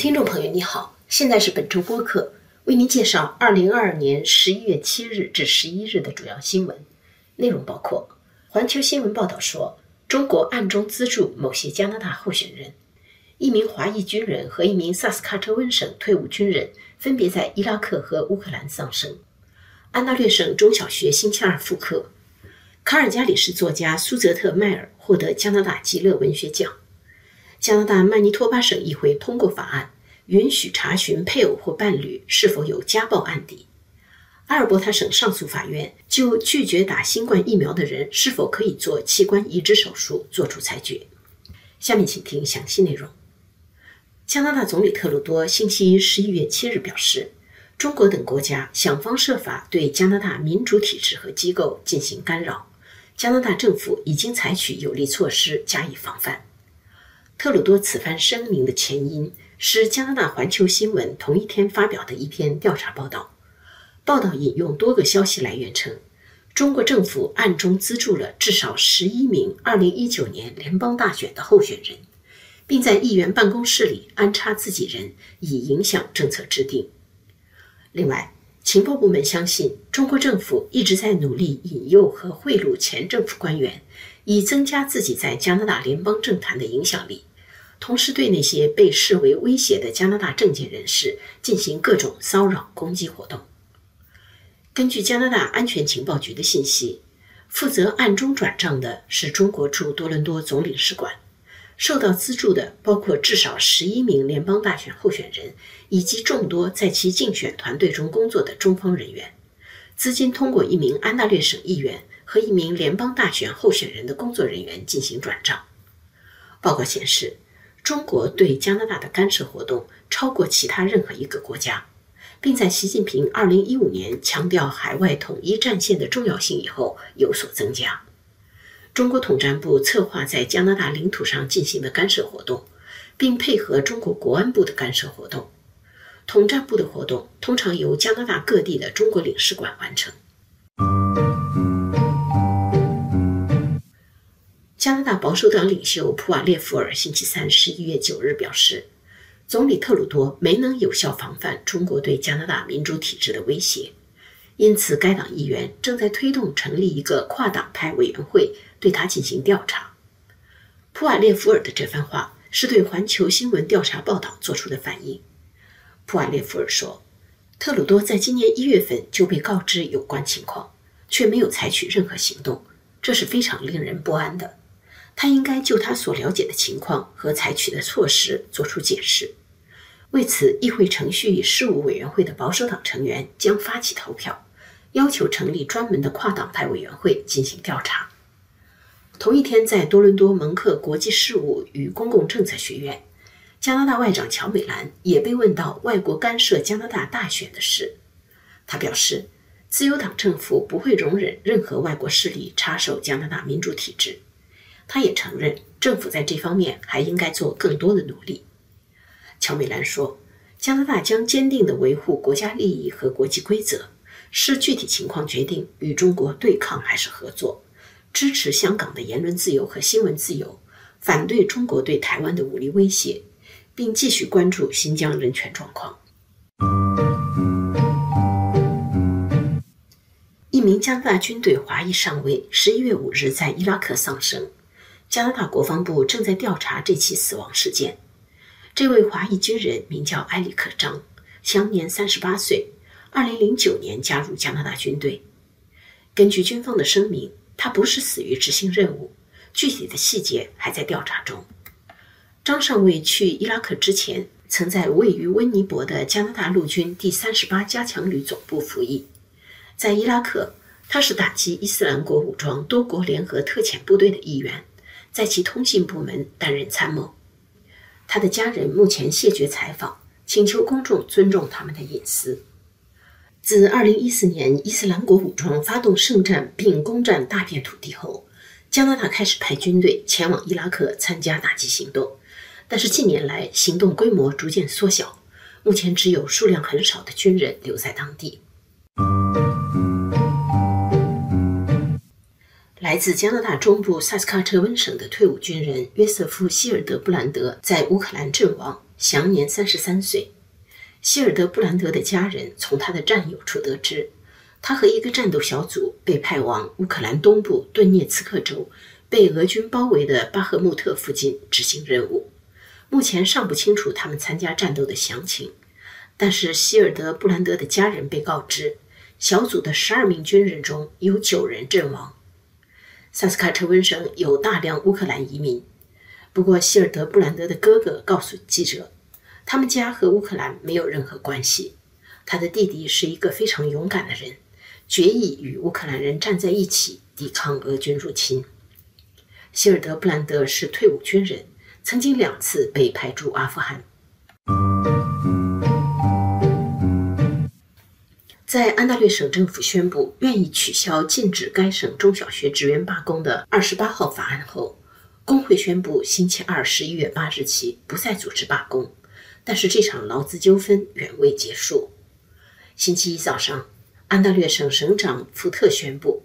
听众朋友，你好，现在是本周播客，为您介绍二零二二年十一月七日至十一日的主要新闻。内容，包括：环球新闻报道说，中国暗中资助某些加拿大候选人；一名华裔军人和一名萨斯喀彻温省退伍军人分别在伊拉克和乌克兰丧生；安大略省中小学星期二复课；卡尔加里市作家苏泽特·迈尔获得加拿大极乐文学奖。加拿大曼尼托巴省议会通过法案，允许查询配偶或伴侣是否有家暴案底。阿尔伯塔省上诉法院就拒绝打新冠疫苗的人是否可以做器官移植手术作出裁决。下面请听详细内容。加拿大总理特鲁多星期一十一月七日表示，中国等国家想方设法对加拿大民主体制和机构进行干扰，加拿大政府已经采取有力措施加以防范。特鲁多此番声明的前因是加拿大环球新闻同一天发表的一篇调查报道。报道引用多个消息来源称，中国政府暗中资助了至少十一名2019年联邦大选的候选人，并在议员办公室里安插自己人，以影响政策制定。另外，情报部门相信，中国政府一直在努力引诱和贿赂前政府官员，以增加自己在加拿大联邦政坛的影响力。同时，对那些被视为威胁的加拿大政界人士进行各种骚扰攻击活动。根据加拿大安全情报局的信息，负责暗中转账的是中国驻多伦多总领事馆。受到资助的包括至少十一名联邦大选候选人以及众多在其竞选团队中工作的中方人员。资金通过一名安大略省议员和一名联邦大选候选人的工作人员进行转账。报告显示。中国对加拿大的干涉活动超过其他任何一个国家，并在习近平2015年强调海外统一战线的重要性以后有所增加。中国统战部策划在加拿大领土上进行的干涉活动，并配合中国国安部的干涉活动。统战部的活动通常由加拿大各地的中国领事馆完成。加拿大保守党领袖普瓦列夫尔星期三十一月九日表示，总理特鲁多没能有效防范中国对加拿大民主体制的威胁，因此该党议员正在推动成立一个跨党派委员会对他进行调查。普瓦列夫尔的这番话是对环球新闻调查报道做出的反应。普瓦列夫尔说，特鲁多在今年一月份就被告知有关情况，却没有采取任何行动，这是非常令人不安的。他应该就他所了解的情况和采取的措施作出解释。为此，议会程序与事务委员会的保守党成员将发起投票，要求成立专门的跨党派委员会进行调查。同一天，在多伦多蒙克国际事务与公共政策学院，加拿大外长乔美兰也被问到外国干涉加拿大大选的事。他表示，自由党政府不会容忍任何外国势力插手加拿大民主体制。他也承认，政府在这方面还应该做更多的努力。乔美兰说：“加拿大将坚定地维护国家利益和国际规则，视具体情况决定与中国对抗还是合作，支持香港的言论自由和新闻自由，反对中国对台湾的武力威胁，并继续关注新疆人权状况。”一名加拿大军队华裔上尉十一月五日在伊拉克丧生。加拿大国防部正在调查这起死亡事件。这位华裔军人名叫埃里克·张，享年三十八岁。二零零九年加入加拿大军队。根据军方的声明，他不是死于执行任务，具体的细节还在调查中。张上尉去伊拉克之前，曾在位于温尼伯的加拿大陆军第三十八加强旅总部服役。在伊拉克，他是打击伊斯兰国武装多国联合特遣部队的一员。在其通信部门担任参谋，他的家人目前谢绝采访，请求公众尊重他们的隐私。自2014年伊斯兰国武装发动圣战并攻占大片土地后，加拿大开始派军队前往伊拉克参加打击行动，但是近年来行动规模逐渐缩小，目前只有数量很少的军人留在当地。来自加拿大中部萨斯喀彻温省的退伍军人约瑟夫·希尔德布兰德在乌克兰阵亡，享年三十三岁。希尔德布兰德的家人从他的战友处得知，他和一个战斗小组被派往乌克兰东部顿涅茨克州被俄军包围的巴赫穆特附近执行任务。目前尚不清楚他们参加战斗的详情，但是希尔德布兰德的家人被告知，小组的十二名军人中有九人阵亡。萨斯喀彻温省有大量乌克兰移民，不过希尔德布兰德的哥哥告诉记者，他们家和乌克兰没有任何关系。他的弟弟是一个非常勇敢的人，决意与乌克兰人站在一起抵抗俄军入侵。希尔德布兰德是退伍军人，曾经两次被派驻阿富汗。在安大略省政府宣布愿意取消禁止该省中小学职员罢工的二十八号法案后，工会宣布星期二十一月八日起不再组织罢工。但是这场劳资纠纷远未结束。星期一早上，安大略省省长福特宣布，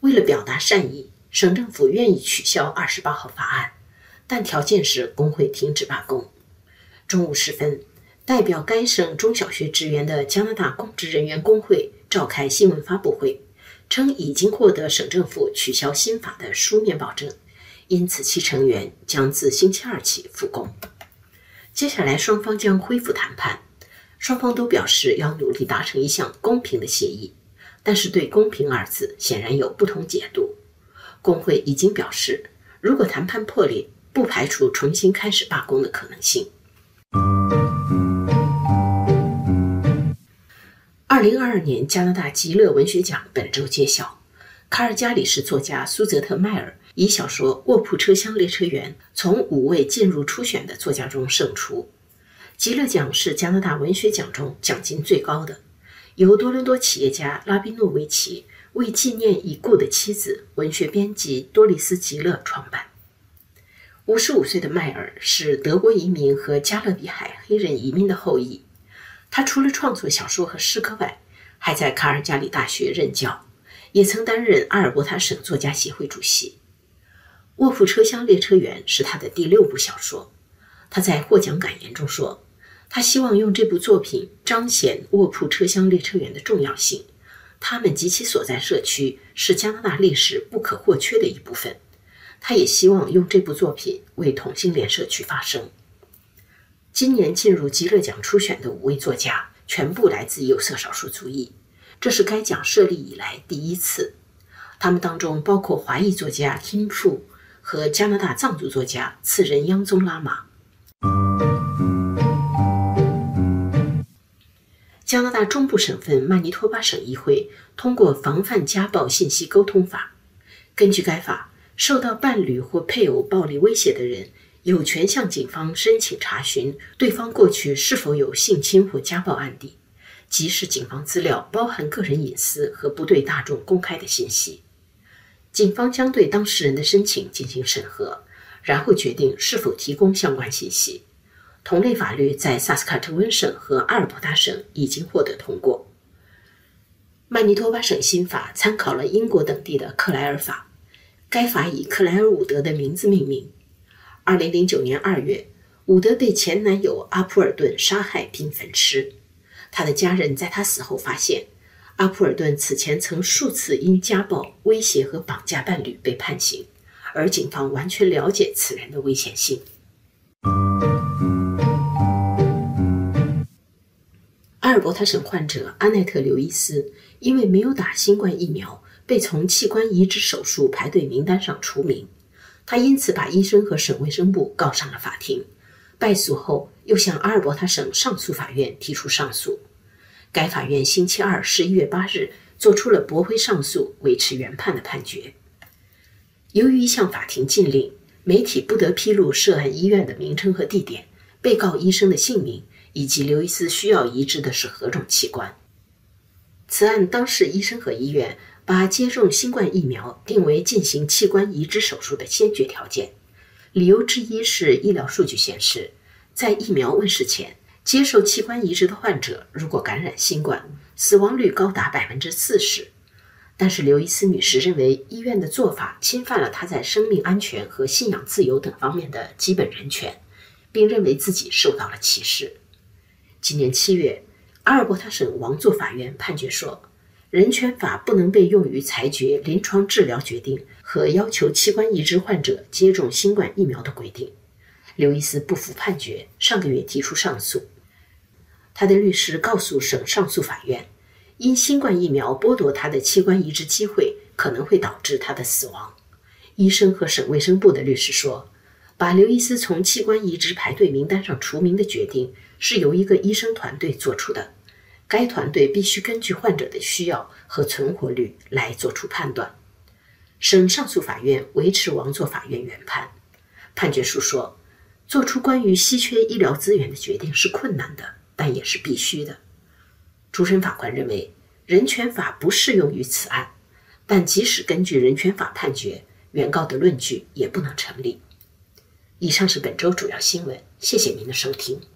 为了表达善意，省政府愿意取消二十八号法案，但条件是工会停止罢工。中午时分。代表该省中小学职员的加拿大公职人员工会召开新闻发布会，称已经获得省政府取消新法的书面保证，因此其成员将自星期二起复工。接下来双方将恢复谈判，双方都表示要努力达成一项公平的协议，但是对“公平”二字显然有不同解读。工会已经表示，如果谈判破裂，不排除重新开始罢工的可能性。二零二二年加拿大极乐文学奖本周揭晓，卡尔加里市作家苏泽特·迈尔以小说《卧铺车厢列车员》从五位进入初选的作家中胜出。极乐奖是加拿大文学奖中奖金最高的，由多伦多企业家拉宾诺维奇为纪念已故的妻子、文学编辑多丽丝·吉勒创办。五十五岁的迈尔是德国移民和加勒比海黑人移民的后裔。他除了创作小说和诗歌外，还在卡尔加里大学任教，也曾担任阿尔伯塔省作家协会主席。《卧铺车厢列车员》是他的第六部小说。他在获奖感言中说：“他希望用这部作品彰显卧铺车厢列车员的重要性。他们及其所在社区是加拿大历史不可或缺的一部分。他也希望用这部作品为同性恋社区发声。”今年进入极乐奖初选的五位作家全部来自有色少数族裔，这是该奖设立以来第一次。他们当中包括华裔作家 Kim Fu 和加拿大藏族作家次仁央宗拉玛。加拿大中部省份曼尼托巴省议会通过《防范家暴信息沟通法》，根据该法，受到伴侣或配偶暴力威胁的人。有权向警方申请查询对方过去是否有性侵或家暴案底，即使警方资料包含个人隐私和不对大众公开的信息。警方将对当事人的申请进行审核，然后决定是否提供相关信息。同类法律在萨斯卡特温省和阿尔伯塔省已经获得通过。曼尼托巴省新法参考了英国等地的克莱尔法，该法以克莱尔伍德的名字命名。二零零九年二月，伍德被前男友阿普尔顿杀害并焚尸。他的家人在他死后发现，阿普尔顿此前曾数次因家暴、威胁和绑架伴侣被判刑，而警方完全了解此人的危险性。阿尔伯塔省患者阿奈特·刘易斯因为没有打新冠疫苗，被从器官移植手术排队名单上除名。他因此把医生和省卫生部告上了法庭，败诉后又向阿尔伯塔省上诉法院提出上诉。该法院星期二十一月八日作出了驳回上诉、维持原判的判决。由于一项法庭禁令，媒体不得披露涉案医院的名称和地点、被告医生的姓名以及刘易斯需要移植的是何种器官。此案当事医生和医院。把接种新冠疫苗定为进行器官移植手术的先决条件，理由之一是医疗数据显示，在疫苗问世前，接受器官移植的患者如果感染新冠，死亡率高达百分之四十。但是刘易斯女士认为医院的做法侵犯了她在生命安全和信仰自由等方面的基本人权，并认为自己受到了歧视。今年七月，阿尔伯塔省王座法院判决说，人权法不能被用于裁决临床治疗决定和要求器官移植患者接种新冠疫苗的规定。刘易斯不服判决，上个月提出上诉。他的律师告诉省上诉法院。因新冠疫苗剥夺他的器官移植机会，可能会导致他的死亡。医生和省卫生部的律师说，把刘易斯从器官移植排队名单上除名的决定是由一个医生团队做出的。该团队必须根据患者的需要和存活率来做出判断。省上诉法院维持王座法院原判。判决书说，做出关于稀缺医疗资源的决定是困难的，但也是必须的。主审法官认为，人权法不适用于此案，但即使根据人权法判决，原告的论据也不能成立。以上是本周主要新闻，谢谢您的收听。